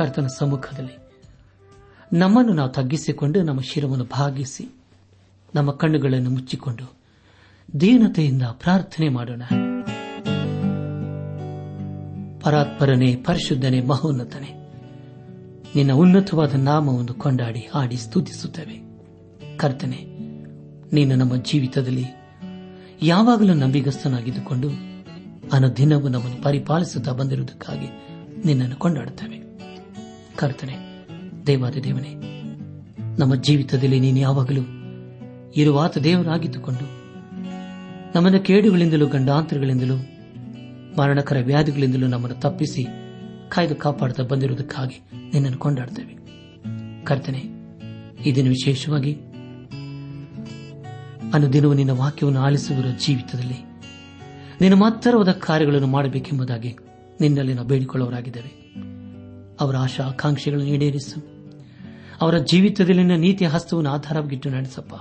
ಕರ್ತನ ಸಮ್ಮುಖದಲ್ಲಿ. ನಮ್ಮನ್ನು ನಾವು ತಗ್ಗಿಸಿಕೊಂಡು ನಮ್ಮ ಶಿರವನ್ನು ಭಾಗಿಸಿ, ನಮ್ಮ ಕಣ್ಣುಗಳನ್ನು ಮುಚ್ಚಿಕೊಂಡು ದೀನತೆಯಿಂದ ಪ್ರಾರ್ಥನೆ ಮಾಡೋಣ. ಪರಾತ್ಪರನೇ, ಪರಿಶುದ್ಧನೇ, ಮಹೋನ್ನತನೇ, ನಿನ್ನ ಉನ್ನತವಾದ ನಾಮವನ್ನು ಕೊಂಡಾಡಿ, ಹಾಡಿ, ಸ್ತುತಿಸುತ್ತೇವೆ. ಕರ್ತನೆ, ನೀನು ನಮ್ಮ ಜೀವಿತದಲ್ಲಿ ಯಾವಾಗಲೂ ನಂಬಿಗಸ್ತನಾಗಿದ್ದುಕೊಂಡು, ಅನುದಿನವೂ ನಮ್ಮನ್ನು ಪರಿಪಾಲಿಸುತ್ತಾ ಬಂದಿರುವುದಕ್ಕಾಗಿ ನಿನ್ನನ್ನು ಕೊಂಡಾಡುತ್ತೇವೆ. ಕರ್ತನೆ ದೇವಾದ ದೇವನೇ, ನಮ್ಮ ಜೀವಿತದಲ್ಲಿ ನೀನು ಯಾವಾಗಲೂ ಇರುವಾತ ದೇವರಾಗಿದ್ದುಕೊಂಡು, ನಮ್ಮನ್ನು ಕೇಡುಗಳಿಂದಲೂ ಗಂಡಾಂತರಗಳಿಂದಲೂ, ಮರಣಕರ ವ್ಯಾಧಿಗಳಿಂದಲೂ ನಮ್ಮನ್ನು ತಪ್ಪಿಸಿ ಕಾಯ್ದು ಕಾಪಾಡುತ್ತಾ ಬಂದಿರುವುದಕ್ಕಾಗಿ ನಿನ್ನನ್ನು ಕೊಂಡಾಡ್ತೇವೆ. ಕರ್ತನೆ, ಇದನ್ನು ವಿಶೇಷವಾಗಿ ಅನುದಿನವೂ ನಿನ್ನ ವಾಕ್ಯವನ್ನು ಆಲಿಸುವುದರ ಜೀವಿತದಲ್ಲಿ, ನಿನ್ನ ಮಾತ್ರವಾದ ಕಾರ್ಯಗಳನ್ನು ಮಾಡಬೇಕೆಂಬುದಾಗಿ ನಿನ್ನಲ್ಲಿ ನಾವು ಬೇಡಿಕೊಳ್ಳುವರಾಗಿದ್ದೇವೆ ಅವರ ಆಶಾ ಆಕಾಂಕ್ಷೆಗಳನ್ನು ಈಡೇರಿಸು. ಅವರ ಜೀವಿತದಲ್ಲಿನ ನೀತಿ ನೀತಿಯ ಹಸ್ತವನ್ನು ಆಧಾರವಾಗಿಟ್ಟು ನಡೆಸಪ್ಪ.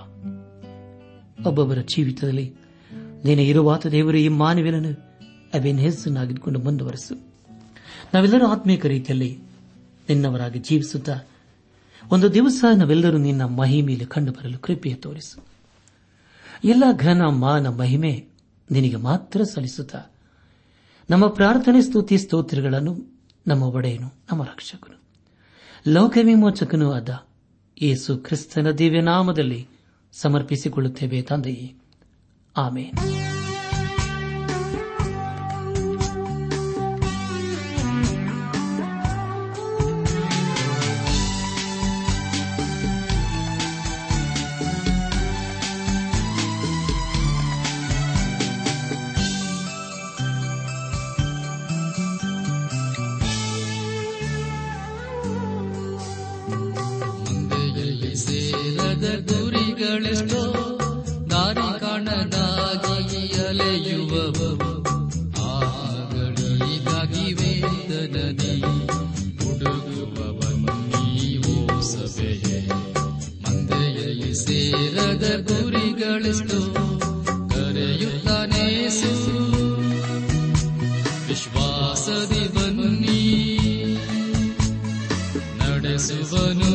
ಒಬ್ಬೊಬ್ಬರ ಜೀವಿತದಲ್ಲಿ ನೀನು ಇರುವಾತ ದೇವರು, ಈ ಮಾನವೀಯನನ್ನು ಹೆಸರನ್ನಾಗಿದ್ದುಕೊಂಡು ಮುಂದುವರೆಸು. ನಾವೆಲ್ಲರೂ ಆತ್ಮೀಕ ರೀತಿಯಲ್ಲಿ ನಿನ್ನವರಾಗಿ ಜೀವಿಸುತ್ತಾ, ಒಂದು ದಿವಸ ನಾವೆಲ್ಲರೂ ನಿನ್ನ ಮಹಿಮೆಯಲ್ಲಿ ಕಂಡು ಬರಲು ಕೃಪೆಯ ತೋರಿಸು. ಎಲ್ಲ ಘನ ಮಾನ ಮಹಿಮೆ ನಿನಗೆ ಮಾತ್ರ ಸಲ್ಲಿಸುತ್ತಾ, ನಮ್ಮ ಪ್ರಾರ್ಥನೆ, ಸ್ತುತಿ, ಸ್ತೋತ್ರಗಳನ್ನು ನಮ್ಮ ಒಡೆಯನು ನಮ್ಮ ರಕ್ಷಕನು. ಲೋಕ ವಿಮೋಚಕನೂ ಆದ ಯೇಸು ಕ್ರಿಸ್ತನ ದಿವ್ಯನಾಮದಲ್ಲಿ ಸಮರ್ಪಿಸಿಕೊಳ್ಳುತ್ತೇವೆ ತಂದೆಯೇ. ಆಮೇನ್. ಸಭೆಯೇ ಮಂದೆಯಲ್ಲಿ ಸೇರದ ಗುರಿಗಳೆಷ್ಟೋ ಕರೆಯುತ್ತಾನೆ ವಿಶ್ವಾಸದಿ ಬನ್ನಿ, ನಡೆಸುವನು.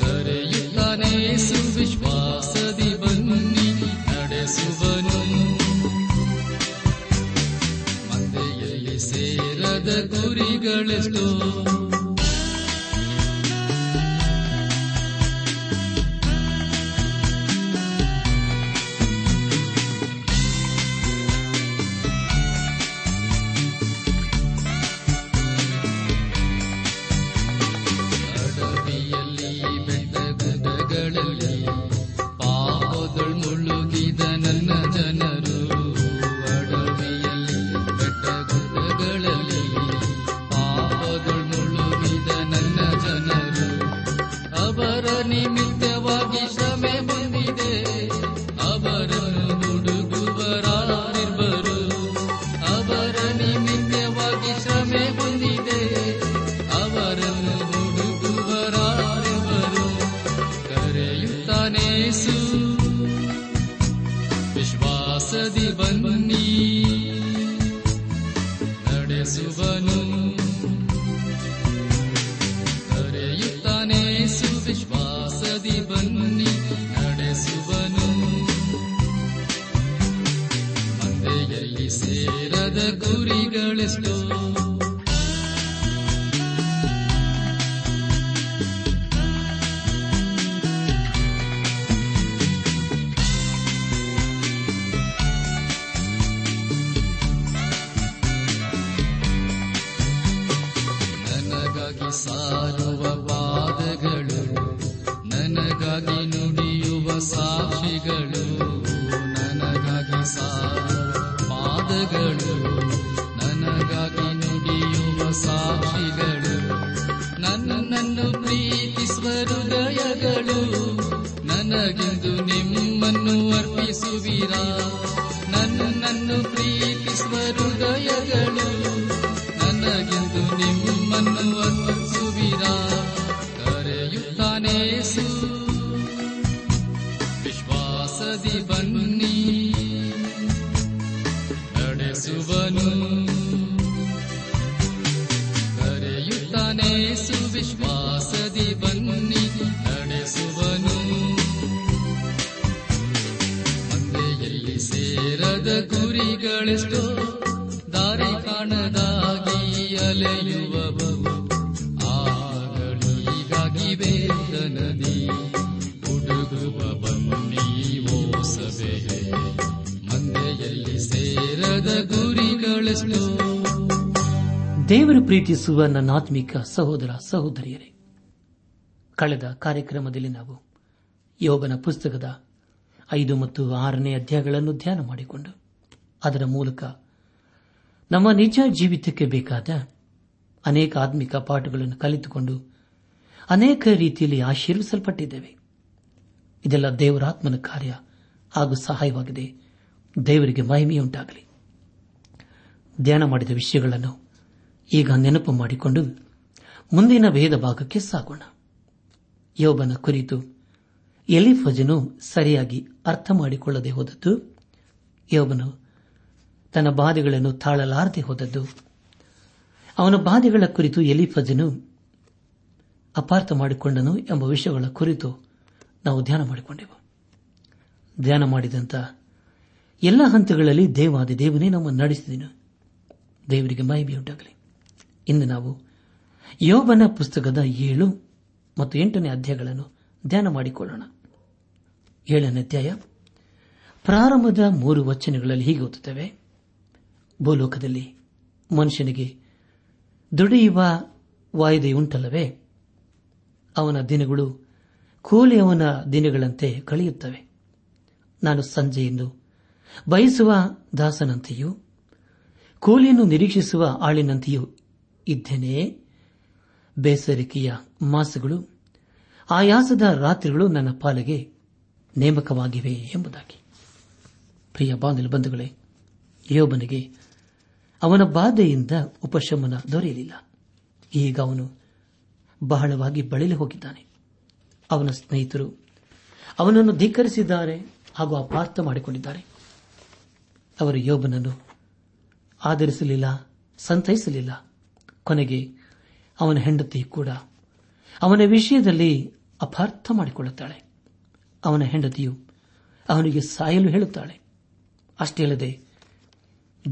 ಕರೆಯುತ್ತಾನೆ ವಿಶ್ವಾಸದಿ ಬನ್ನಿ, ನಡೆಸುವನು. ಮಂದೆಯಲ್ಲಿ ಸೇರದ ಗುರಿಗಳೆಷ್ಟೋ ಸೇರದ ಗುರಿಗಳೆಷ್ಟೋ, ದಾರಿ ಕಾಣದಾಗಿ ಅಲೆಯುವವು ಆಗಳಿಗಾಗಿ ವೇದನದಿ ಹುಡುಗುವ ಬನ್ನಿ ಓ ಸಭೆಯೇ ಮಂದೆಯಲ್ಲಿ ಸೇರದ ಗುರಿಗಳೆಷ್ಟೋ. ದೇವರು ಪ್ರೀತಿಸುವ ನನ್ನ ಆತ್ಮಿಕ ಸಹೋದರ ಸಹೋದರಿಯರೇ, ಕಳೆದ ಕಾರ್ಯಕ್ರಮದಲ್ಲಿ ನಾವು ಯೋಗನ ಪುಸ್ತಕದ ಐದು ಮತ್ತು ಆರನೇ ಅಧ್ಯಾಯಗಳನ್ನು ಧ್ಯಾನ ಮಾಡಿಕೊಂಡು ಅದರ ಮೂಲಕ ನಮ್ಮ ನಿಜ ಜೀವಿತಕ್ಕೆ ಬೇಕಾದ ಅನೇಕ ಆತ್ಮಿಕ ಪಾಠಗಳನ್ನು ಕಲಿತುಕೊಂಡು ಅನೇಕ ರೀತಿಯಲ್ಲಿ ಆಶೀರ್ವಿಸಲ್ಪಟ್ಟಿದ್ದೇವೆ. ಇದೆಲ್ಲ ದೇವರಾತ್ಮನ ಕಾರ್ಯ ಹಾಗೂ ಸಹಾಯವಾಗಿದೆ. ದೇವರಿಗೆ ಮಹಿಮೆಯುಂಟಾಗಲಿ. ಧ್ಯಾನ ಮಾಡಿದ ವಿಷಯಗಳನ್ನು ಈಗ ನೆನಪು ಮಾಡಿಕೊಂಡು ಮುಂದಿನ ವೇದ ಭಾಗಕ್ಕೆ ಸಾಗೋಣ. ಯೋಬನ ಕುರಿತು ಎಲಿಫಜನು ಸರಿಯಾಗಿ ಅರ್ಥ ಮಾಡಿಕೊಳ್ಳದೆ ಹೋದದ್ದು. ಯೋಬನು ತನ್ನ ಬಾಧೆಗಳನ್ನು ತಾಳಲಾರದೆ ಹೋದದ್ದು. ಅವನ ಬಾಧೆಗಳ ಕುರಿತು ಎಲಿಫಜನು ಅಪಾರ್ಥ ಮಾಡಿಕೊಂಡನು ಎಂಬ ವಿಷಯಗಳ ಕುರಿತು ನಾವು ಧ್ಯಾನ ಮಾಡಿಕೊಂಡೆವು. ಧ್ಯಾನ ಮಾಡಿದಂತ ಎಲ್ಲ ಹಂತಗಳಲ್ಲಿ ದೇವಾದಿ ದೇವನೇ ನಮ್ಮನ್ನು ನಡೆಸಿದನು. ದೇವರಿಗೆ ಮಹಿಮೆಯುಂಟಾಗಲಿ ಇಂದು ನಾವು ಯೋಬನ ಪುಸ್ತಕದ ಏಳು ಮತ್ತು ಎಂಟನೇ ಅಧ್ಯಾಯಗಳನ್ನು ಧ್ಯಾನ ಮಾಡಿಕೊಳ್ಳೋಣ. ಏಳನೇ ಅಧ್ಯಾಯ. ಪ್ರಾರಂಭದ ಮೂರು ವಚನಗಳಲ್ಲಿ ಹೀಗೆ ಓದುತ್ತವೆ. ಭೂಲೋಕದಲ್ಲಿ ಮನುಷ್ಯನಿಗೆ ದುಡಿಯುವ ವಾಯ್ದೆಯುಂಟಲ್ಲವೇ ಅವನ ದಿನಗಳು ಕೂಲಿಯವನ ದಿನಗಳಂತೆ ಕಳೆಯುತ್ತವೆ. ನಾನು ಸಂಜೆಯನ್ನು ಬಯಸುವ ದಾಸನಂತೆಯೂ, ಕೂಲಿಯನ್ನು ನಿರೀಕ್ಷಿಸುವ ಆಳಿನಂತೆಯೂ ಇದ್ದೇನೆ. ಬೇಸರಿಕೆಯ ಮಾಸಗಳು, ಆಯಾಸದ ರಾತ್ರಿಗಳು ನನ್ನ ಪಾಲಿಗೆ ನೇಮಕವಾಗಿವೆ ಎಂಬುದಾಗಿ. ಪ್ರಿಯ ಬಾಂಧುಗಳೇ, ಯೋಬನಿಗೆ ಅವನ ಬಾಧೆಯಿಂದ ಉಪಶಮನ ದೊರೆಯಲಿಲ್ಲ. ಈಗ ಅವನು ಬಹಳವಾಗಿ ಬಳಲಿ ಹೋಗಿದ್ದಾನೆ. ಅವನ ಸ್ನೇಹಿತರು ಅವನನ್ನು ಧಿಕ್ಕರಿಸಿದ್ದಾರೆ ಹಾಗೂ ಅಪಾರ್ಥ ಮಾಡಿಕೊಂಡಿದ್ದಾರೆ. ಅವರು ಯೋಬನನ್ನು ಆಧರಿಸಲಿಲ್ಲ, ಸಂತೈಸಲಿಲ್ಲ. ಕೊನೆಗೆ ಅವನ ಹೆಂಡತಿ ಕೂಡ ಅವನ ವಿಷಯದಲ್ಲಿ ಅಪಾರ್ಥ ಮಾಡಿಕೊಳ್ಳುತ್ತಾಳೆ. ಅವನ ಹೆಂಡತಿಯು ಅವನಿಗೆ ಸಾಯಲು ಹೇಳುತ್ತಾಳೆ. ಅಷ್ಟೇ ಅಲ್ಲದೆ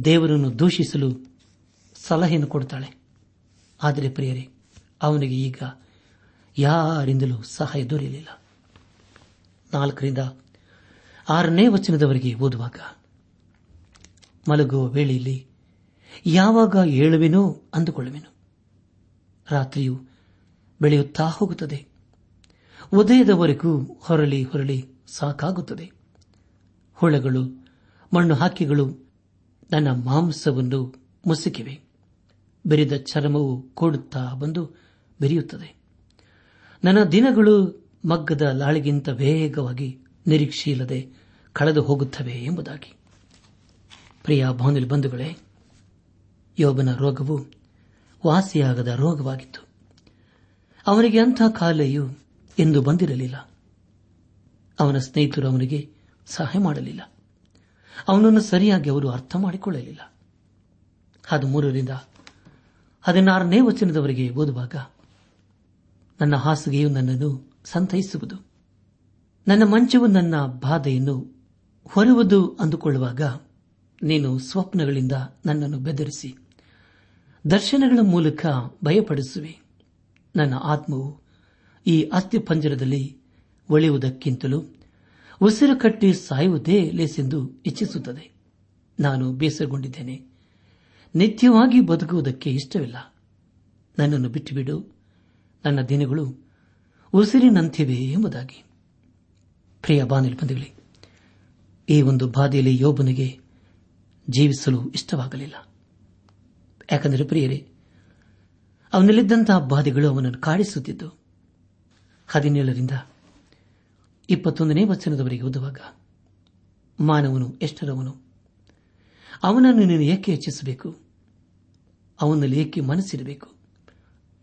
ದೇವರನ್ನು ದೂಷಿಸಲು ಸಲಹೆಯನ್ನು ಕೊಡುತ್ತಾಳೆ. ಆದರೆ ಪ್ರಿಯರೇ, ಅವನಿಗೆ ಈಗ ಯಾರಿಂದಲೂ ಸಹಾಯ ದೊರೆಯಲಿಲ್ಲ. ನಾಲ್ಕರಿಂದ ಆರನೇ ವಚನದವರೆಗೆ ಓದುವಾಗ, ಮಲಗುವ ವೇಳೆಯಲ್ಲಿ ಯಾವಾಗ ಏಳುವೆನೋ ಅಂದುಕೊಳ್ಳುವೆನು. ರಾತ್ರಿಯು ಬೆಳೆಯುತ್ತಾ ಹೋಗುತ್ತದೆ. ಉದಯದವರೆಗೂ ಹೊರಳಿ ಹೊರಳಿ ಸಾಕಾಗುತ್ತದೆ. ಹುಳಗಳು, ಮಣ್ಣು ಹಾಕಿಗಳು ನನ್ನ ಮಾಂಸವನ್ನು ಮುಸುಕಿವೆ. ಬೆರೆದ ಚರ್ಮವು ಕೂಡುತ್ತಾ ಬಂದು ಬೆರೆಯುತ್ತದೆ. ನನ್ನ ದಿನಗಳು ಮಗ್ಗದ ಲಾಳಿಗಿಂತ ವೇಗವಾಗಿ ನಿರೀಕ್ಷೆಯಿಲ್ಲದೆ ಕಳೆದು ಹೋಗುತ್ತವೆ ಎಂಬುದಾಗಿ. ಪ್ರಿಯ ಬಾಂಧವ್ಯ ಬಂಧುಗಳೇ, ಯೋಬನ ರೋಗವು ವಾಸಿಯಾಗದ ರೋಗವಾಗಿತ್ತು. ಅವನಿಗೆ ಅಂಥ ಕಾಲೆಯು ಎಂದು ಬಂದಿರಲಿಲ್ಲ. ಅವನ ಸ್ನೇಹಿತರು ಅವನಿಗೆ ಸಹಾಯ ಮಾಡಲಿಲ್ಲ. ಅವನನ್ನು ಸರಿಯಾಗಿ ಅವರು ಅರ್ಥ ಮಾಡಿಕೊಳ್ಳಲಿಲ್ಲ. ಹದಿಮೂರರಿಂದ ಹದಿನಾರನೇ ವಚನದವರೆಗೆ ಓದುವಾಗ, ನನ್ನ ಹಾಸಿಗೆಯು ನನ್ನನ್ನು ಸಂತೈಸುವುದು, ನನ್ನ ಮಂಚವು ನನ್ನ ಬಾಧೆಯನ್ನು ಹೊರುವುದು ಅಂದುಕೊಳ್ಳುವಾಗ, ನೀನು ಸ್ವಪ್ನಗಳಿಂದ ನನ್ನನ್ನು ಬೆದರಿಸಿ, ದರ್ಶನಗಳ ಮೂಲಕ ಭಯಪಡಿಸುವೆ. ನನ್ನ ಆತ್ಮವು ಈ ಅಸ್ಥಿ ಪಂಜರದಲ್ಲಿ ಒಳೆಯುವುದಕ್ಕಿಂತಲೂ ಉಸಿರು ಕಟ್ಟಿ ಸಾಯುವುದೇ ಲೇಸೆಂದು ಇಚ್ಛಿಸುತ್ತದೆ. ನಾನು ಬೇಸರಗೊಂಡಿದ್ದೇನೆ. ನಿತ್ಯವಾಗಿ ಬದುಕುವುದಕ್ಕೆ ಇಷ್ಟವಿಲ್ಲ. ನನ್ನನ್ನು ಬಿಟ್ಟುಬಿಡು. ನನ್ನ ದಿನಗಳು ಉಸಿರಿನಂತಿವೆ ಎಂಬುದಾಗಿ. ಪ್ರಿಯ ಬಾನಿಲ್ ಬಂಧುಗಳೇ, ಈ ಒಂದು ಬಾಧೆಯಲ್ಲಿ ಯೋಬನಿಗೆ ಜೀವಿಸಲು ಇಷ್ಟವಾಗಲಿಲ್ಲ. ಯಾಕಂದರೆ ಪ್ರಿಯರೇ, ಅವನಲ್ಲಿದ್ದಂತಹ ಬಾಧೆಗಳು ಅವನನ್ನು ಕಾಡಿಸುತ್ತಿದ್ದು. ಹದಿನೇಳರಿಂದ ಇಪ್ಪತ್ತೊಂದನೇ ವಚನದವರೆಗೆ ಓದುವಾಗ, ಮಾನವನು ಎಷ್ಟರವನು? ಅವನನ್ನು ನೀನು ಏಕೆ ಹೆಚ್ಚಿಸಬೇಕು? ಅವನಲ್ಲಿ ಏಕೆ ಮನಸ್ಸಿರಬೇಕು?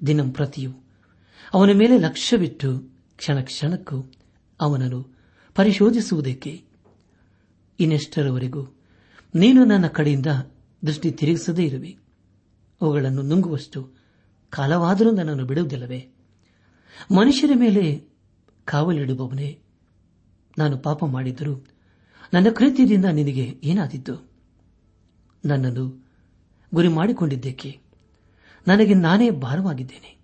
ದಿನಂಪ್ರತಿಯೂ ಅವನ ಮೇಲೆ ಲಕ್ಷ್ಯವಿಟ್ಟು ಕ್ಷಣ ಕ್ಷಣಕ್ಕೂ ಅವನನ್ನು ಪರಿಶೋಧಿಸುವುದಕ್ಕೆ ಇನ್ನೆಷ್ಟರವರೆಗೂ ನೀನು ನನ್ನ ಕಡೆಯಿಂದ ದೃಷ್ಟಿ ತಿರುಗಿಸದೇ ಇರುವೆ. ಅವುಗಳನ್ನು ನುಂಗುವಷ್ಟು ಕಾಲವಾದರೂ ನನ್ನನ್ನು ಬಿಡುವುದಿಲ್ಲವೇ? ಮನುಷ್ಯರ ಮೇಲೆ ಕಾವಲಿಡುವವನೇ. ನಾನು ಪಾಪ ಮಾಡಿದ್ದರೂ ನನ್ನ ಕೃತ್ಯದಿಂದ ನಿನಗೆ ಏನಾದಿತ್ತು ನನ್ನನ್ನು ಗುರಿ ಮಾಡಿಕೊಂಡಿದ್ದೇಕೆ ನನಗೆ ನಾನೇ ಭಾರವಾಗಿದ್ದೇನೆ.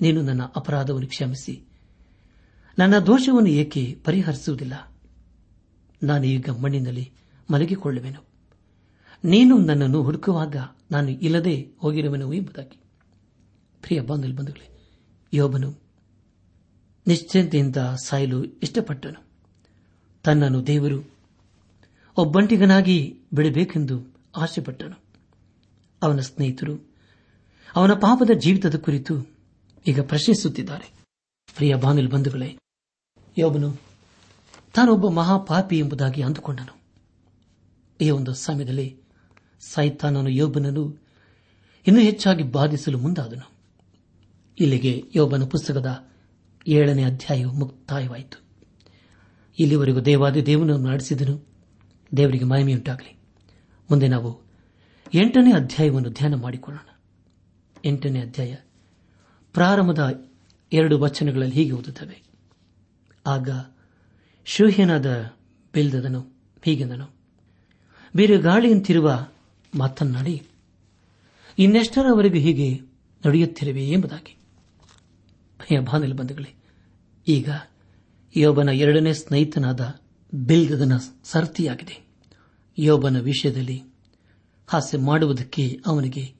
ನೀನು ನನ್ನ ಅಪರಾಧವನ್ನು ಕ್ಷಮಿಸಿ. ನನ್ನ ದೋಷವನ್ನು ಏಕೆ ಪರಿಹರಿಸುವುದಿಲ್ಲ? ನಾನು ಈಗ ಮಣ್ಣಿನಲ್ಲಿ ಮಲಗಿಕೊಳ್ಳುವೆನು. ನೀನು ನನ್ನನ್ನು ಹುಡುಕುವಾಗ ನಾನು ಇಲ್ಲದೆ ಹೋಗಿರುವೆನು ಎಂಬುದಾಗಿ. ಪ್ರಿಯ ಬಂಧುಗಳೇ ಯೋಬನು ನಿಶ್ಚಿಂತೆಯಿಂದ ಸಾಯಲು ಇಷ್ಟಪಟ್ಟನು. ತನ್ನನ್ನು ದೇವರು ಒಬ್ಬಂಟಿಗನಾಗಿ ಬಿಡಬೇಕೆಂದು ಆಶೆಪಟ್ಟನು. ಅವನ ಸ್ನೇಹಿತರು ಅವನ ಪಾಪದ ಜೀವಿತದ ಕುರಿತು ಈಗ ಪ್ರಶ್ನಿಸುತ್ತಿದ್ದಾರೆ. ಪ್ರಿಯ ಬಾನಿಲ್ ಬಂಧುಗಳೇ, ಯೋಬನು ತಾನೊಬ್ಬ ಮಹಾಪಾಪಿ ಎಂಬುದಾಗಿ ಅಂದುಕೊಂಡನು. ಈ ಒಂದು ಸಮಯದಲ್ಲಿ ಸೈತಾನನು ಯೋಬನನ್ನು ಇನ್ನೂ ಹೆಚ್ಚಾಗಿ ಬಾಧಿಸಲು ಮುಂದಾದನು. ಇಲ್ಲಿಗೆ ಯೋಬನ ಪುಸ್ತಕದ ಏಳನೇ ಅಧ್ಯಾಯವು ಮುಕ್ತಾಯವಾಯಿತು. ಇಲ್ಲಿವರೆಗೂ ದೇವಾದಿ ದೇವನನ್ನು ನಡೆಸಿದನು ದೇವರಿಗೆ ಮಹಿಮೆಯುಂಟಾಗಲಿ. ಮುಂದೆ ನಾವು ಎಂಟನೇ ಅಧ್ಯಾಯವನ್ನು ಧ್ಯಾನ ಮಾಡಿಕೊಳ್ಳೋಣ. ಎಂಟನೇ ಅಧ್ಯಾಯ ಪ್ರಾರಂಭದ ಎರಡು ವಚನಗಳಲ್ಲಿ ಹೀಗೆ ಓದುತ್ತವೆ. ಆಗ ಶೂಹ್ಯನಾದ ಬಿಲ್ದದನು ಹೀಗೆಂದನು ಬೇರೆ ಗಾಳಿಯಂತಿರುವ ಮಾತನ್ನಾಡಿ, ಇನ್ನೆಷ್ಟರವರೆಗೂ ಹೀಗೆ ನಡೆಯುತ್ತಿರುವೆ ಎಂಬುದಾಗಿ. ಬಂಧುಗಳೇ, ಈಗ ಯೋಬನ ಎರಡನೇ ಸ್ನೇಹಿತನಾದ ಬಿಲ್ದದನ ಸರತಿಯಾಗಿದೆ. ಯೋಬನ ವಿಷಯದಲ್ಲಿ ಹಾಸ್ಯ ಮಾಡುವುದಕ್ಕೆ ಅವನಿಗೆ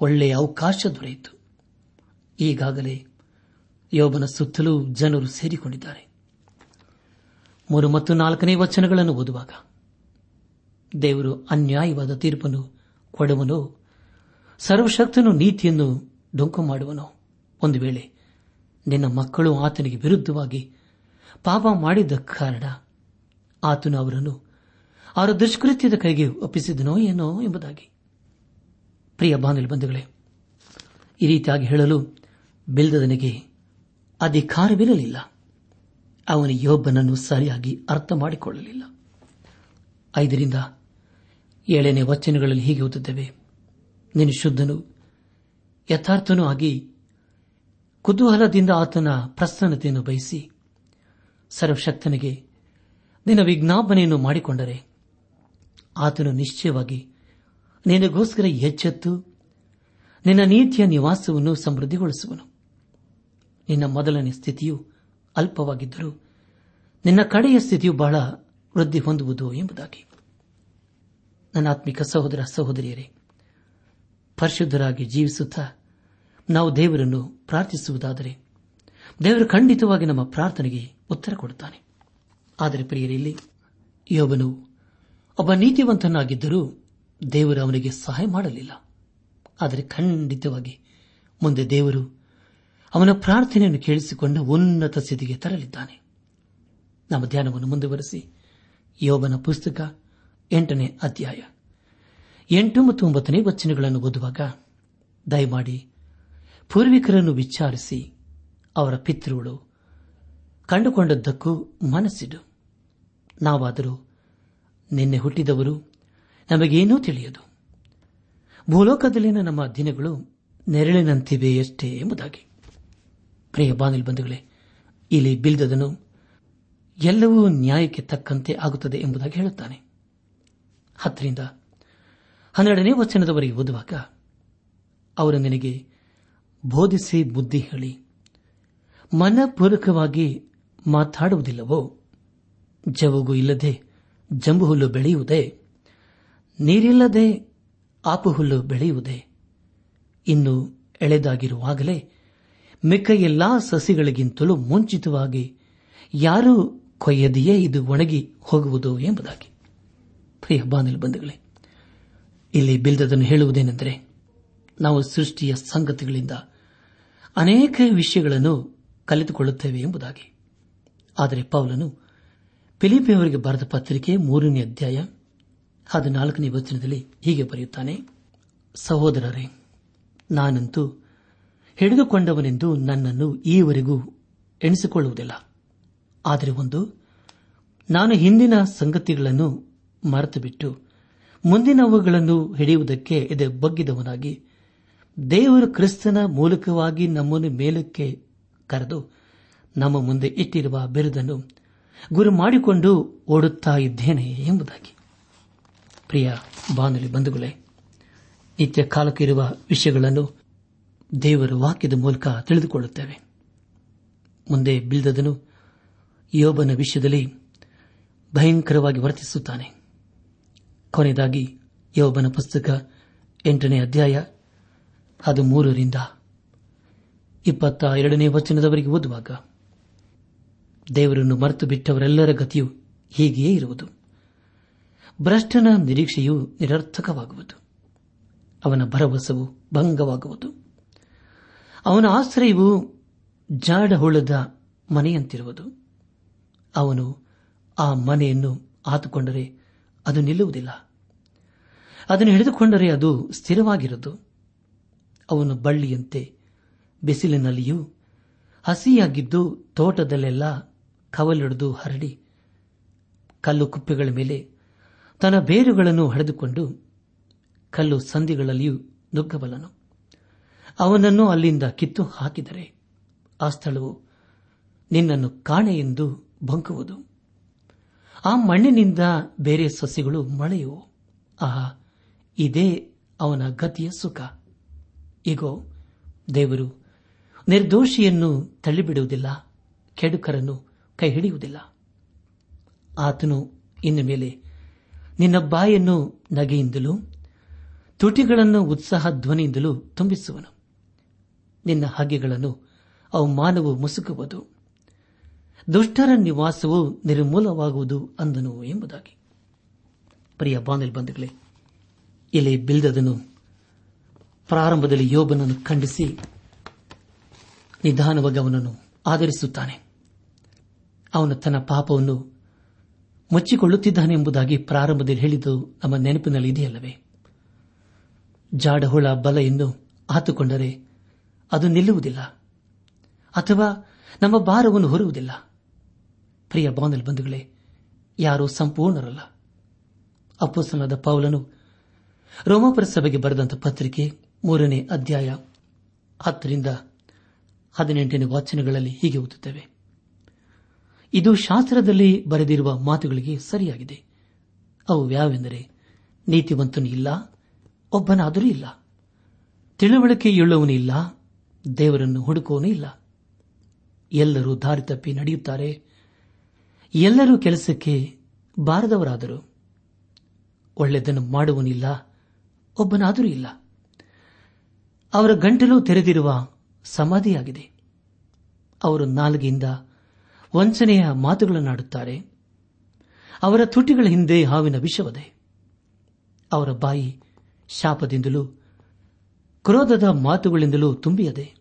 ಒಳ್ಳೆಯ ಅವಕಾಶ ದೊರೆಯಿತು. ಈಗಾಗಲೇ ಯೋಬನ ಸುತ್ತಲೂ ಜನರು ಸೇರಿಕೊಂಡಿದ್ದಾರೆ. ಮೂರು ಮತ್ತು ನಾಲ್ಕನೇ ವಚನಗಳನ್ನು ಓದುವಾಗ ದೇವರು ಅನ್ಯಾಯವಾದ ತೀರ್ಪನ್ನು ಕೊಡುವನು, ಸರ್ವಶಕ್ತನು ನೀತಿಯನ್ನು ಡೊಂಕು ಮಾಡುವನು ಒಂದು ವೇಳೆ ನಿನ್ನ ಮಕ್ಕಳು ಆತನಿಗೆ ವಿರುದ್ಧವಾಗಿ ಪಾಪ ಮಾಡಿದ್ದ ಕಾರಣ ಆತನು ಅವರನ್ನು ಅವರ ದುಷ್ಕೃತ್ಯದ ಕೈಗೆ ಒಪ್ಪಿಸಿದನೋ ಏನೋ ಎಂಬುದಾಗಿ. ಪ್ರಿಯ ಬಾಂಧವ್ಯ ಬಂಧುಗಳೇ, ಈ ರೀತಿಯಾಗಿ ಹೇಳಲು ಬಿಲ್ದದನಿಗೆ ಅಧಿಕಾರವಿರಲಿಲ್ಲ. ಅವನ ಯೋಬ್ಬನನ್ನು ಸರಿಯಾಗಿ ಅರ್ಥ ಮಾಡಿಕೊಳ್ಳಲಿಲ್ಲ. ಐದರಿಂದ ಏಳನೇ ವಚನಗಳಲ್ಲಿ ಹೀಗೆ ಓದುತ್ತೇವೆ ನಿನ್ನ ಶುದ್ಧನು ಯಥಾರ್ಥನೂ ಆಗಿ ಕುತೂಹಲದಿಂದ ಆತನ ಪ್ರಸನ್ನತೆಯನ್ನು ಬಯಸಿ ಸರ್ವಶಕ್ತನಿಗೆ ನಿನ್ನ ವಿಜ್ಞಾಪನೆಯನ್ನು ಮಾಡಿಕೊಂಡರೆ ಆತನು ನಿಶ್ಚಯವಾಗಿ ನಿನಗೋಸ್ಕರ ಎಚ್ಚೆತ್ತು ನಿನ್ನ ನೀತಿಯ ನಿವಾಸವನ್ನು ಸಮೃದ್ಧಿಗೊಳಿಸುವನು. ನಿನ್ನ ಮೊದಲನೇ ಸ್ಥಿತಿಯು ಅಲ್ಪವಾಗಿದ್ದರೂ ನಿನ್ನ ಕಡೆಯ ಸ್ಥಿತಿಯು ಬಹಳ ವೃದ್ಧಿ ಹೊಂದುವುದು ಎಂಬುದಾಗಿ. ನನ್ನ ಆತ್ಮಿಕ ಸಹೋದರ ಸಹೋದರಿಯರೇ, ಪರಿಶುದ್ಧರಾಗಿ ಜೀವಿಸುತ್ತಾ ನಾವು ದೇವರನ್ನು ಪ್ರಾರ್ಥಿಸುವುದಾದರೆ ದೇವರು ಖಂಡಿತವಾಗಿ ನಮ್ಮ ಪ್ರಾರ್ಥನೆಗೆ ಉತ್ತರ ಕೊಡುತ್ತಾನೆ. ಆದರೆ ಪ್ರಿಯರಿಲ್ಲಿ ಯೋಬನು ಒಬ್ಬ ನೀತಿವಂತನಾಗಿದ್ದರೂ ದೇವರು ಅವನಿಗೆ ಸಹಾಯ ಮಾಡಲಿಲ್ಲ. ಆದರೆ ಖಂಡಿತವಾಗಿ ಮುಂದೆ ದೇವರು ಅವನ ಪ್ರಾರ್ಥನೆಯನ್ನು ಕೇಳಿಸಿಕೊಂಡು ಉನ್ನತ ಸ್ಥಿತಿಗೆ ತರಲಿದ್ದಾನೆ ನಮ್ಮ ಧ್ಯಾನವನ್ನು ಮುಂದುವರೆಸಿ. ಯೋಬನ ಪುಸ್ತಕ ಎಂಟನೇ ಅಧ್ಯಾಯ ಎಂಟು ಮತ್ತು ಒಂಬತ್ತನೇ ವಚನಗಳನ್ನು ಓದುವಾಗ ದಯಮಾಡಿ ಪೂರ್ವಿಕರನ್ನು ವಿಚಾರಿಸಿ ಅವರ ಪಿತೃಗಳು ಕಂಡುಕೊಂಡದ್ದಕ್ಕೂ ಮನಸ್ಸಿಡು. ನಾವಾದರೂ ನಿನ್ನೆ ಹುಟ್ಟಿದವರು ನಮಗೇನೂ ತಿಳಿಯದು. ಭೂಲೋಕದಲ್ಲಿನ ನಮ್ಮ ದಿನಗಳು ನೆರಳಿನಂತಿವೆಯಷ್ಟೇ ಎಂಬುದಾಗಿ. ಪ್ರಿಯ ಬಾನಿಲ್ ಬಂಧುಗಳೇ, ಇಲ್ಲಿ ಬಿಲ್ದದನು ಎಲ್ಲವೂ ನ್ಯಾಯಕ್ಕೆ ತಕ್ಕಂತೆ ಆಗುತ್ತದೆ ಎಂಬುದಾಗಿ ಹೇಳುತ್ತಾನೆ. ಹತ್ತರಿಂದ ಹನ್ನೆರಡನೇ ವಚನದವರೆಗೆ ಓದುವಾಗ, ಅವರು ನಿನಗೆ ಬೋಧಿಸಿ ಬುದ್ಧಿ ಹೇಳಿ. ಮನಪೂರ್ವಕವಾಗಿ ಮಾತಾಡುವುದಿಲ್ಲವೋ? ಜವುಗು ಇಲ್ಲದೆ ಜಂಬು ಹುಲ್ಲು ಬೆಳೆಯುವುದೇ? ನೀರಿಲ್ಲದೆ ಆಪು ಹುಲ್ಲು ಬೆಳೆಯುವುದೇ? ಇನ್ನು ಎಳೆದಾಗಿರುವಾಗಲೇ ಮಿಕ್ಕ ಎಲ್ಲಾ ಸಸಿಗಳಿಗಿಂತಲೂ ಮುಂಚಿತವಾಗಿ ಯಾರೂ ಕೊಯ್ಯದೆಯೇ ಇದು ಒಣಗಿ ಹೋಗುವುದು ಎಂಬುದಾಗಿ. ಬಂಧುಗಳೇ, ಇಲ್ಲಿ ಬಿಲ್ದದನ್ನು ಹೇಳುವುದೇನೆಂದರೆ, ನಾವು ಸೃಷ್ಟಿಯ ಸಂಗತಿಗಳಿಂದ ಅನೇಕ ವಿಷಯಗಳನ್ನು ಕಲಿತುಕೊಳ್ಳುತ್ತೇವೆ ಎಂಬುದಾಗಿ. ಆದರೆ ಪೌಲನು ಫಿಲಿಪಿಯವರಿಗೆ ಬರೆದ ಪತ್ರಿಕೆ ಮೂರನೇ ಅಧ್ಯಾಯ ಹದಿನಾಲ್ಕನೇ ವಚನದಲ್ಲಿ ಹೀಗೆ ಬರೆಯುತ್ತಾನೆ, ಸಹೋದರರೇ, ನಾನಂತೂ ಹಿಡಿದುಕೊಂಡವನೆಂದು ನನ್ನನ್ನು ಈವರೆಗೂ ಎಣಿಸಿಕೊಳ್ಳುವುದಿಲ್ಲ. ಆದರೆ ಒಂದು, ನಾನು ಹಿಂದಿನ ಸಂಗತಿಗಳನ್ನು ಮರೆತುಬಿಟ್ಟು ಮುಂದಿನವುಗಳನ್ನು ಹಿಡಿಯುವುದಕ್ಕೆ ಎದೆ ಬಗ್ಗಿದವನಾಗಿ ದೇವರು ಕ್ರಿಸ್ತನ ಮೂಲಕವಾಗಿ ನಮ್ಮನ್ನು ಮೇಲಕ್ಕೆ ಕರೆದು ನಮ್ಮ ಮುಂದೆ ಇಟ್ಟಿರುವ ಬಿರುದನ್ನು ಗುರು ಮಾಡಿಕೊಂಡು ಓಡುತ್ತಾ ಇದ್ದೇನೆ ಎಂಬುದಾಗಿ. ಪ್ರಿಯ ಬಾನುಲಿ ಬಂಧುಗಳೇ, ನಿತ್ಯ ಕಾಲಕ್ಕಿರುವ ವಿಷಯಗಳನ್ನು ದೇವರ ವಾಕ್ಯದ ಮೂಲಕ ತಿಳಿದುಕೊಳ್ಳುತ್ತೇವೆ. ಮುಂದೆ ಬಿಲ್ದದನು ಯೋಬನ ವಿಷಯದಲ್ಲಿ ಭಯಂಕರವಾಗಿ ವರ್ತಿಸುತ್ತಾನೆ. ಕೊನೆಯದಾಗಿ ಯೋಬನ ಪುಸ್ತಕ ಎಂಟನೇ ಅಧ್ಯಾಯ ಅದು ಮೂರರಿಂದ ಇಪ್ಪತ್ತ ಎರಡನೇ ವಚನದವರೆಗೆ ಓದುವಾಗ, ದೇವರನ್ನು ಮರೆತು ಬಿಟ್ಟವರೆಲ್ಲರ ಗತಿಯು ಹೀಗೆಯೇ ಇರುವುದು. ಭ್ರಷ್ಟನ ನಿರೀಕ್ಷೆಯು ನಿರರ್ಥಕವಾಗುವುದು. ಅವನ ಭರವಸವು ಭಂಗವಾಗುವುದು. ಅವನ ಆಶ್ರಯವು ಜಾಡಹುಳದ ಮನೆಯಂತಿರುವುದು. ಅವನು ಆ ಮನೆಯನ್ನು ಆತುಕೊಂಡರೆ ಅದು ನಿಲ್ಲುವುದಿಲ್ಲ. ಅದನ್ನು ಹಿಡಿದುಕೊಂಡರೆ ಅದು ಸ್ಥಿರವಾಗಿರದು ಅವನು ಬಳ್ಳಿಯಂತೆ ಬಿಸಿಲಿನಲ್ಲಿಯೂ ಹಸಿಯಾಗಿದ್ದು ತೋಟದಲ್ಲೆಲ್ಲ ಕವಲಿಡಿದು ಹರಡಿ ಕಲ್ಲು ಕುಪ್ಪೆಗಳ ಮೇಲೆ ತನ್ನ ಬೇರುಗಳನ್ನು ಹಡೆದುಕೊಂಡು ಕಲ್ಲು ಸಂಧಿಗಳಲ್ಲಿಯೂ ನುಗ್ಗಬಲ್ಲನು. ಅವನನ್ನು ಅಲ್ಲಿಂದ ಕಿತ್ತು ಹಾಕಿದರೆ ಆ ಸ್ಥಳವು ನಿನ್ನನ್ನು ಕಾಣೆ ಎಂದು ಬಂಕುವುದು ಆ ಮಣ್ಣಿನಿಂದ ಬೇರೆ ಸಸಿಗಳು ಮಳೆಯುವು. ಆಹಾ, ಇದೇ ಅವನ ಗತಿಯ ಸುಖ. ಈಗೋ ದೇವರು, ನಿರ್ದೋಷಿಯನ್ನು ತಳ್ಳಿಬಿಡುವುದಿಲ್ಲ, ಕೆಡುಕರನ್ನು ಕೈ ಹಿಡಿಯುವುದಿಲ್ಲ ಆತನು ಇನ್ನು ಮೇಲೆ, ನಿನ್ನ ಬಾಯನ್ನು ನಗೆಯಿಂದಲೂ, ತುಟಿಗಳನ್ನು ಉತ್ಸಾಹ ಧ್ವನಿಯಿಂದಲೂ ತುಂಬಿಸುವನು. ನಿನ್ನ ಹಗೆಗಳನ್ನು ಅವಮಾನವು ಮುಸುಕುವುದು. ದುಷ್ಟರ ನಿವಾಸವು ನಿರ್ಮೂಲವಾಗುವುದು ಅಂದನು ಎಂಬುದಾಗಿ. ಪ್ರಿಯ ಬಾನಲ್ ಬಂಧುಗಳೇ, ಇಲ್ಲಿ ಬಿಲ್ದದನು ಪ್ರಾರಂಭದಲ್ಲಿ ಯೋಬನನ್ನು ಖಂಡಿಸಿ ನಿಧಾನವಾಗಿ ಅವನನ್ನು ಆಧರಿಸುತ್ತಾನೆ. ಅವನು ತನ್ನ ಪಾಪವನ್ನು ಮುಚ್ಚಿಕೊಳ್ಳುತ್ತಿದ್ದಾನೆ ಎಂಬುದಾಗಿ ಪ್ರಾರಂಭದಲ್ಲಿ ಹೇಳಿದ್ದು ನಮ್ಮ ನೆನಪಿನಲ್ಲಿ ಇದೆಯಲ್ಲವೇ? ಜಾಡಹುಳ ಎಂದು ಹಾತುಕೊಂಡರೆ ಅದು ನಿಲ್ಲುವುದಿಲ್ಲ ಅಥವಾ ನಮ್ಮ ಭಾರವನ್ನು ಹೊರುವುದಿಲ್ಲ. ಪ್ರಿಯ ಬಾಂಧಲ್ ಬಂಧುಗಳೇ, ಯಾರೂ ಸಂಪೂರ್ಣರಲ್ಲ. ಅಪ್ಪುಸನದ ಪೌಲನು ರೋಮಾಪುರ ಸಭೆಗೆ ಬರೆದಂತಹ ಪತ್ರಿಕೆ ಮೂರನೇ ಅಧ್ಯಾಯ ಹತ್ತರಿಂದ ಹದಿನೆಂಟನೇ ವಾಚನಗಳಲ್ಲಿ ಹೀಗೆ ಓದುತ್ತೇವೆ. ಇದು ಶಾಸ್ತ್ರದಲ್ಲಿ ಬರೆದಿರುವ ಮಾತುಗಳಿಗೆ ಸರಿಯಾಗಿದೆ. ಅವು ಯಾವೆಂದರೆ, ನೀತಿವಂತನು ಇಲ್ಲ, ಒಬ್ಬನಾದರೂ ಇಲ್ಲ. ತಿಳುವಳಿಕೆಯುಳ್ಳವನು ಇಲ್ಲ, ದೇವರನ್ನು ಹುಡುಕುವನು ಇಲ್ಲ. ಎಲ್ಲರೂ ದಾರಿ ತಪ್ಪಿ ನಡೆಯುತ್ತಾರೆ. ಎಲ್ಲರೂ ಕೆಲಸಕ್ಕೆ ಬಾರದವರಾದರು. ಒಳ್ಳೆಯದನ್ನು ಮಾಡುವನಿಲ್ಲ ಒಬ್ಬನಾದರೂ ಇಲ್ಲ. ಅವರ ಗಂಟಲು ತೆರೆದಿರುವ ಸಮಾಧಿಯಾಗಿದೆ. ಅವರು ನಾಲ್ಗೆಯಿಂದ ವಂಚನೆಯ ಮಾತುಗಳನ್ನಾಡುತ್ತಾರೆ. ಅವರ ತುಟಿಗಳ ಹಿಂದೆ ಹಾವಿನ ವಿಷವದೆ. ಅವರ ಬಾಯಿ ಶಾಪದಿಂದಲೂ, ಕ್ರೋಧದ ಮಾತುಗಳಿಂದಲೂ ತುಂಬಿಯದೆ.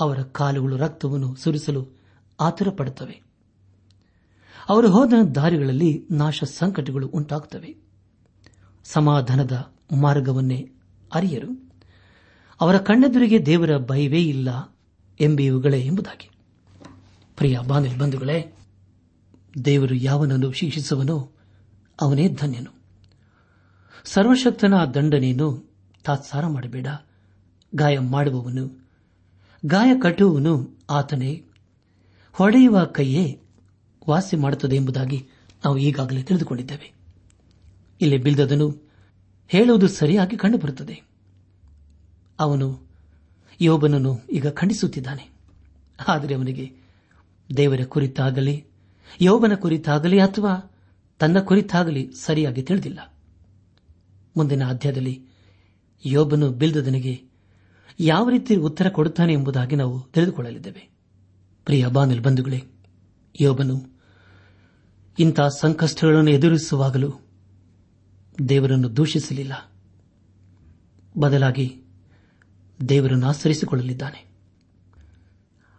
ಅವರ ಕಾಲುಗಳು ರಕ್ತವನ್ನು ಸುರಿಸಲು ಆತುರಪಡುತ್ತವೆ. ಅವರು ಹೋದ ದಾರಿಗಳಲ್ಲಿ ನಾಶ ಸಂಕಟಗಳು ಉಂಟಾಗುತ್ತವೆ. ಸಮಾಧಾನದ ಮಾರ್ಗವನ್ನೇ ಅರಿಯರು. ಅವರ ಕಣ್ಣೆದುರಿಗೆ ದೇವರ ಭಯವೇ ಇಲ್ಲ ಎಂಬಿವುಗಳೇ ಎಂಬುದಾಗಿ. ಪ್ರಿಯ ಬಾಂಧವ ಬಂಧುಗಳೇ, ದೇವರು ಯಾವನನ್ನು ಶಿಕ್ಷಿಸುವನೋ ಅವನೇ ಧನ್ಯನು. ಸರ್ವಶಕ್ತನ ದಂಡನೆಯನ್ನು ತಾತ್ಸಾರ ಮಾಡಬೇಡ. ಗಾಯ ಮಾಡುವವನು, ಗಾಯ ಕಟ್ಟುವವನು ಆತನೇ. ಹೊಡೆಯುವ ಕೈಯೇ ವಾಸಿ ಮಾಡುತ್ತದೆ ಎಂಬುದಾಗಿ ನಾವು ಈಗಾಗಲೇ ತಿಳಿದುಕೊಂಡಿದ್ದೇವೆ. ಇಲ್ಲಿ ಬಿಲ್ದದನು ಹೇಳುವುದು ಸರಿಯಾಗಿ ಕಂಡುಬರುತ್ತದೆ. ಅವನು ಯೋಬನನ್ನು ಈಗ ಖಂಡಿಸುತ್ತಿದ್ದಾನೆ. ಆದರೆ ಅವನಿಗೆ ದೇವರ ಕುರಿತಾಗಲಿ, ಯೋಬನ ಕುರಿತಾಗಲಿ ಅಥವಾ ತನ್ನ ಕುರಿತಾಗಲಿ ಸರಿಯಾಗಿ ತಿಳಿದಿಲ್ಲ. ಮುಂದಿನ ಅಧ್ಯಾಯದಲ್ಲಿ ಯೋಬನು ಬಿಲ್ದದನಿಗೆ ಯಾವ ರೀತಿ ಉತ್ತರ ಕೊಡುತ್ತಾನೆ ಎಂಬುದಾಗಿ ನಾವು ತಿಳಿದುಕೊಳ್ಳಲಿದ್ದೇವೆ. ಪ್ರಿಯ ಬಾನಲ್ ಬಂಧುಗಳೇ, ಯೋಬನು ಇಂಥ ಸಂಕಷ್ಟಗಳನ್ನು ಎದುರಿಸುವಾಗಲೂ ದೇವರನ್ನು ದೂಷಿಸಲಿಲ್ಲ. ಬದಲಾಗಿ ದೇವರನ್ನು ಆಚರಿಸಿಕೊಳ್ಳಲಿದ್ದಾನೆ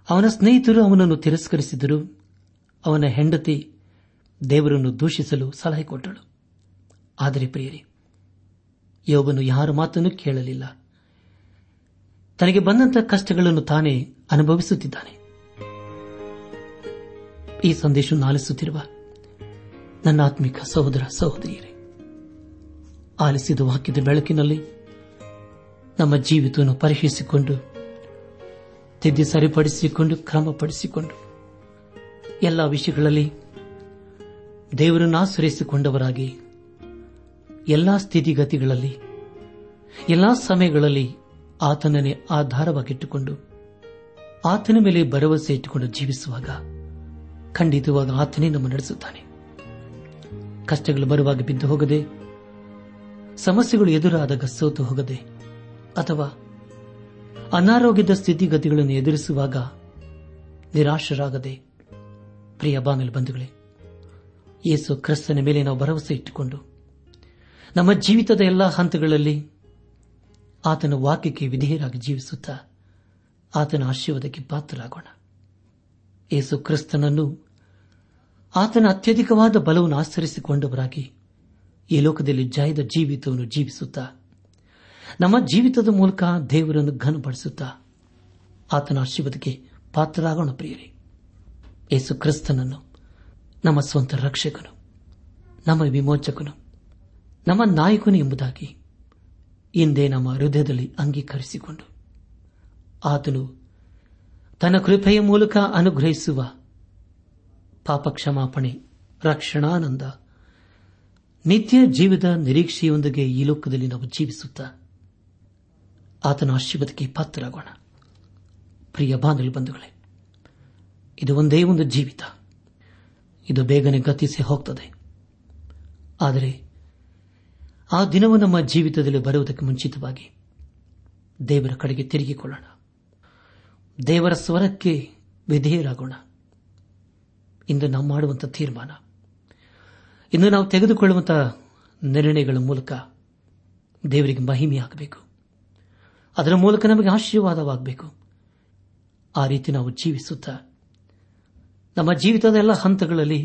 ಅವನ ಸ್ನೇಹಿತರು ಅವನನ್ನು ತಿರಸ್ಕರಿಸಿದರು. ಅವನ ಹೆಂಡತಿ ದೇವರನ್ನು ದೂಷಿಸಲು ಸಲಹೆ ಕೊಟ್ಟಳು. ಆದರೆ ಪ್ರಿಯರಿ, ಯೋಬನು ಯಾರ ಮಾತನ್ನು ಕೇಳಲಿಲ್ಲ. ತನಗೆ ಬಂದಂತಹ ಕಷ್ಟಗಳನ್ನು ತಾನೇ ಅನುಭವಿಸುತ್ತಿದ್ದಾನೆ. ಈ ಸಂದೇಶವನ್ನು ಆಲಿಸುತ್ತಿರುವ ನನ್ನ ಆತ್ಮಿಕ ಸಹೋದರ ಸಹೋದರಿಯರೇ, ಆಲಿಸಿದ ವಾಕ್ಯದ ಬೆಳಕಿನಲ್ಲಿ ನಮ್ಮ ಜೀವಿತವನ್ನು ಪರೀಕ್ಷಿಸಿಕೊಂಡು ತಿದ್ದಿ ಸರಿಪಡಿಸಿಕೊಂಡು, ಕ್ರಮಪಡಿಸಿಕೊಂಡು, ಎಲ್ಲ ವಿಷಯಗಳಲ್ಲಿ ದೇವರನ್ನು ಆಶ್ರಯಿಸಿಕೊಂಡವರಾಗಿ, ಎಲ್ಲಾ ಸ್ಥಿತಿಗತಿಗಳಲ್ಲಿ, ಎಲ್ಲಾ ಸಮಯಗಳಲ್ಲಿ ಆತನನ್ನೇ ಆಧಾರವಾಗಿಟ್ಟುಕೊಂಡು, ಆತನ ಮೇಲೆ ಭರವಸೆ ಇಟ್ಟುಕೊಂಡು ಜೀವಿಸುವಾಗ ಖಂಡಿತವಾಗ ಆತನೇ ನಮ್ಮ ನಡೆಸುತ್ತಾನೆ. ಕಷ್ಟಗಳು ಬರುವಾಗ ಬಿದ್ದು ಹೋಗದೆ, ಸಮಸ್ಯೆಗಳು ಎದುರಾದಾಗ ಸೋತು ಹೋಗದೆ ಅಥವಾ ಅನಾರೋಗ್ಯದ ಸ್ಥಿತಿಗತಿಗಳನ್ನು ಎದುರಿಸುವಾಗ ನಿರಾಶರಾಗದೆ ಪ್ರಿಯ ಬಾಂಗಲ್ ಬಂಧುಗಳೇ, ಯೇಸು ಕ್ರಿಸ್ತನ ಮೇಲೆ ನಾವು ಭರವಸೆ ಇಟ್ಟುಕೊಂಡು ನಮ್ಮ ಜೀವಿತದ ಎಲ್ಲಾ ಹಂತಗಳಲ್ಲಿ ಆತನ ವಾಕ್ಯಕ್ಕೆ ವಿಧೇಯರಾಗಿ ಜೀವಿಸುತ್ತಾ ಆತನ ಆಶೀರ್ವಾದಕ್ಕೆ ಪಾತ್ರರಾಗೋಣ. ಯೇಸು ಕ್ರಿಸ್ತನನ್ನು ಆತನ ಅತ್ಯಧಿಕವಾದ ಬಲವನ್ನು ಆಚರಿಸಿಕೊಂಡವರಾಗಿ ಈ ಲೋಕದಲ್ಲಿ ಜಯದ ಜೀವಿತವನ್ನು ಜೀವಿಸುತ್ತಾ ನಮ್ಮ ಜೀವಿತದ ಮೂಲಕ ದೇವರನ್ನು ಘನಪಡಿಸುತ್ತಾ ಆತನ ಆಶೀರ್ವಾದಕ್ಕೆ ಪಾತ್ರರಾಗೋಣ ಪ್ರಿಯರೇ. ಯೇಸು ಕ್ರಿಸ್ತನನ್ನು, ನಮ್ಮ ಸ್ವಂತ ರಕ್ಷಕನು, ನಮ್ಮ ವಿಮೋಚಕನು, ನಮ್ಮ ನಾಯಕನು ಎಂಬುದಾಗಿ ಹಿಂದೆ ನಮ್ಮ ಹೃದಯದಲ್ಲಿ ಅಂಗೀಕರಿಸಿಕೊಂಡು ಆತನು ತನ್ನ ಕೃಪೆಯ ಮೂಲಕ ಅನುಗ್ರಹಿಸುವ ಪಾಪ ಕ್ಷಮಾಪಣೆ ರಕ್ಷಣಾನಂದ, ನಿತ್ಯ ಜೀವದ ನಿರೀಕ್ಷೆಯೊಂದಿಗೆ ಈ ಲೋಕದಲ್ಲಿ ನಾವು ಜೀವಿಸುತ್ತಾ ಆತನ ಆಶೀರ್ವಾದಕ್ಕೆ ಪಾತ್ರರಾಗೋಣ. ಪ್ರಿಯ ಬಾಂಧವ್ಯ ಬಂಧುಗಳೇ, ಇದು ಒಂದೇ ಒಂದು ಜೀವಿತ. ಇದು ಬೇಗನೆ ಗತಿಸಿ ಹೋಗ್ತದೆ. ಆದರೆ ಆ ದಿನವೂ ನಮ್ಮ ಜೀವಿತದಲ್ಲಿ ಬರುವುದಕ್ಕೆ ಮುಂಚಿತವಾಗಿ ದೇವರ ಕಡೆಗೆ ತಿರುಗಿಕೊಳ್ಳೋಣ. ದೇವರ ಸ್ವರಕ್ಕೆ ವಿಧೇಯರಾಗೋಣ. ಇಂದು ನಾವು ಮಾಡುವಂತಹ ತೀರ್ಮಾನ. ಇಂದು ನಾವು ತೆಗೆದುಕೊಳ್ಳುವಂತಹ ನಿರ್ಣಯಗಳ ಮೂಲಕ ದೇವರಿಗೆ ಮಹಿಮೆಯಾಗಬೇಕು. ಅದರ ಮೂಲಕ ನಮಗೆ ಆಶೀರ್ವಾದವಾಗಬೇಕು. ಆ ರೀತಿ ನಾವು ಜೀವಿಸುತ್ತ, ನಮ್ಮ ಜೀವಿತದ ಎಲ್ಲ ಹಂತಗಳಲ್ಲಿ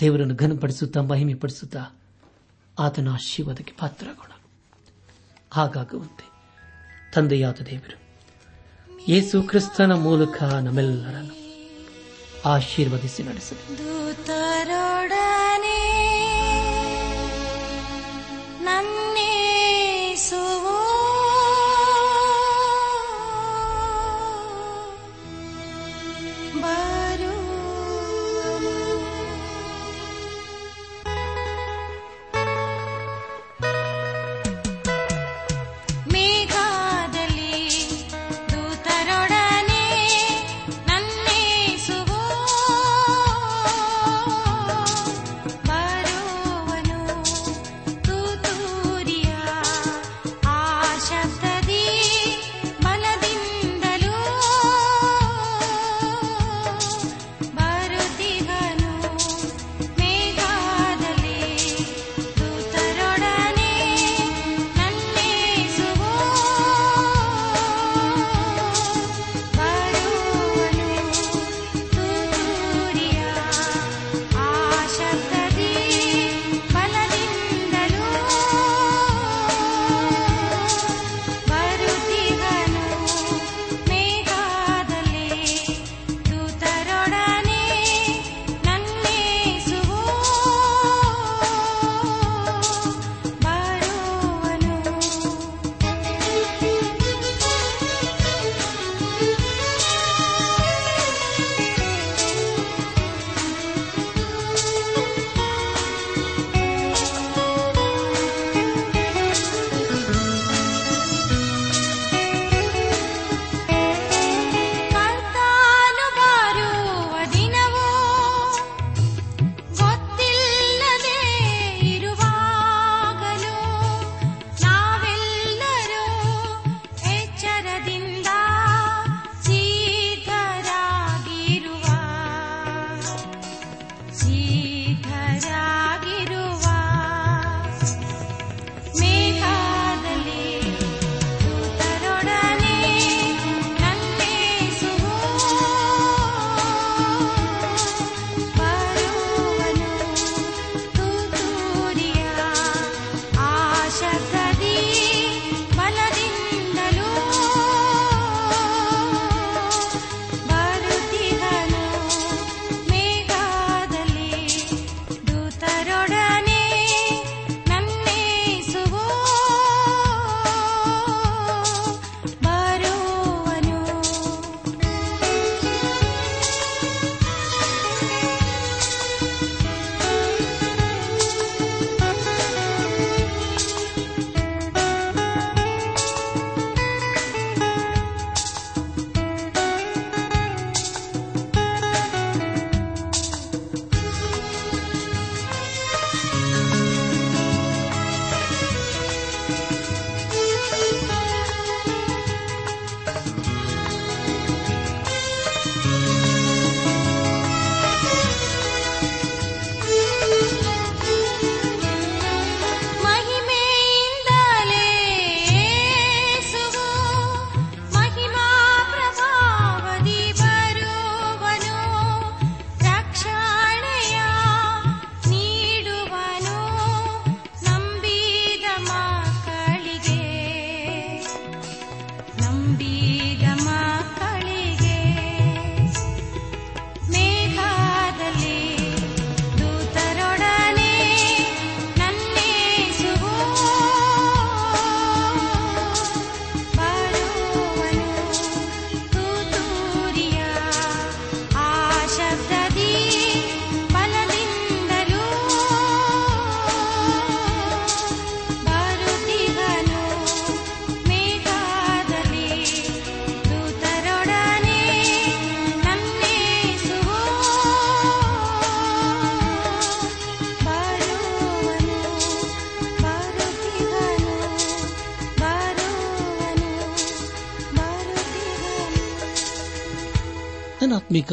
ದೇವರನ್ನು ಘನಪಡಿಸುತ್ತಾ ಮಹಿಮೆ ಪಡಿಸುತ್ತಾ ಆತನ ಆಶೀರ್ವಾದಕ್ಕೆ ಪಾತ್ರರಾಗೋಣ. ಹಾಗಾಗುವಂತೆ ತಂದೆಯಾದ ದೇವರು, ಯೇಸು ಕ್ರಿಸ್ತನ ಮೂಲಕ ನಮ್ಮೆಲ್ಲರನ್ನು ಆಶೀರ್ವದಿಸಿ ನಡೆಸಲಿ.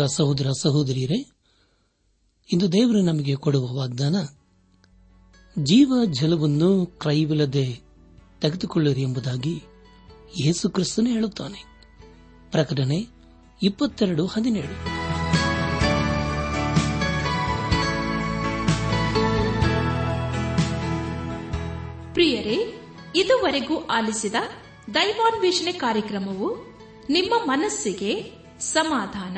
ಸಹೋದರ ಸಹೋದರಿಯರೇ, ಇಂದು ದೇವರು ನಮಗೆ ಕೊಡುವ ವಾಗ್ದಾನ, ಜೀವ ಜಲವನ್ನು ಕ್ರೈವಿಲ್ಲದೆ ತೆಗೆದುಕೊಳ್ಳಿರಿ ಎಂಬುದಾಗಿ ಯೇಸು ಕ್ರಿಸ್ತನೇ ಹೇಳುತ್ತಾನೆ. ಪ್ರಕಟಣೆ ಇಪ್ಪತ್ತೆರಡು ಹದಿನೇಳು. ಪ್ರಿಯರೇ, ಇದುವರೆಗೂ ಆಲಿಸಿದ ದೈವಾನ್ವೇಷಣೆ ಕಾರ್ಯಕ್ರಮವು ನಿಮ್ಮ ಮನಸ್ಸಿಗೆ ಸಮಾಧಾನ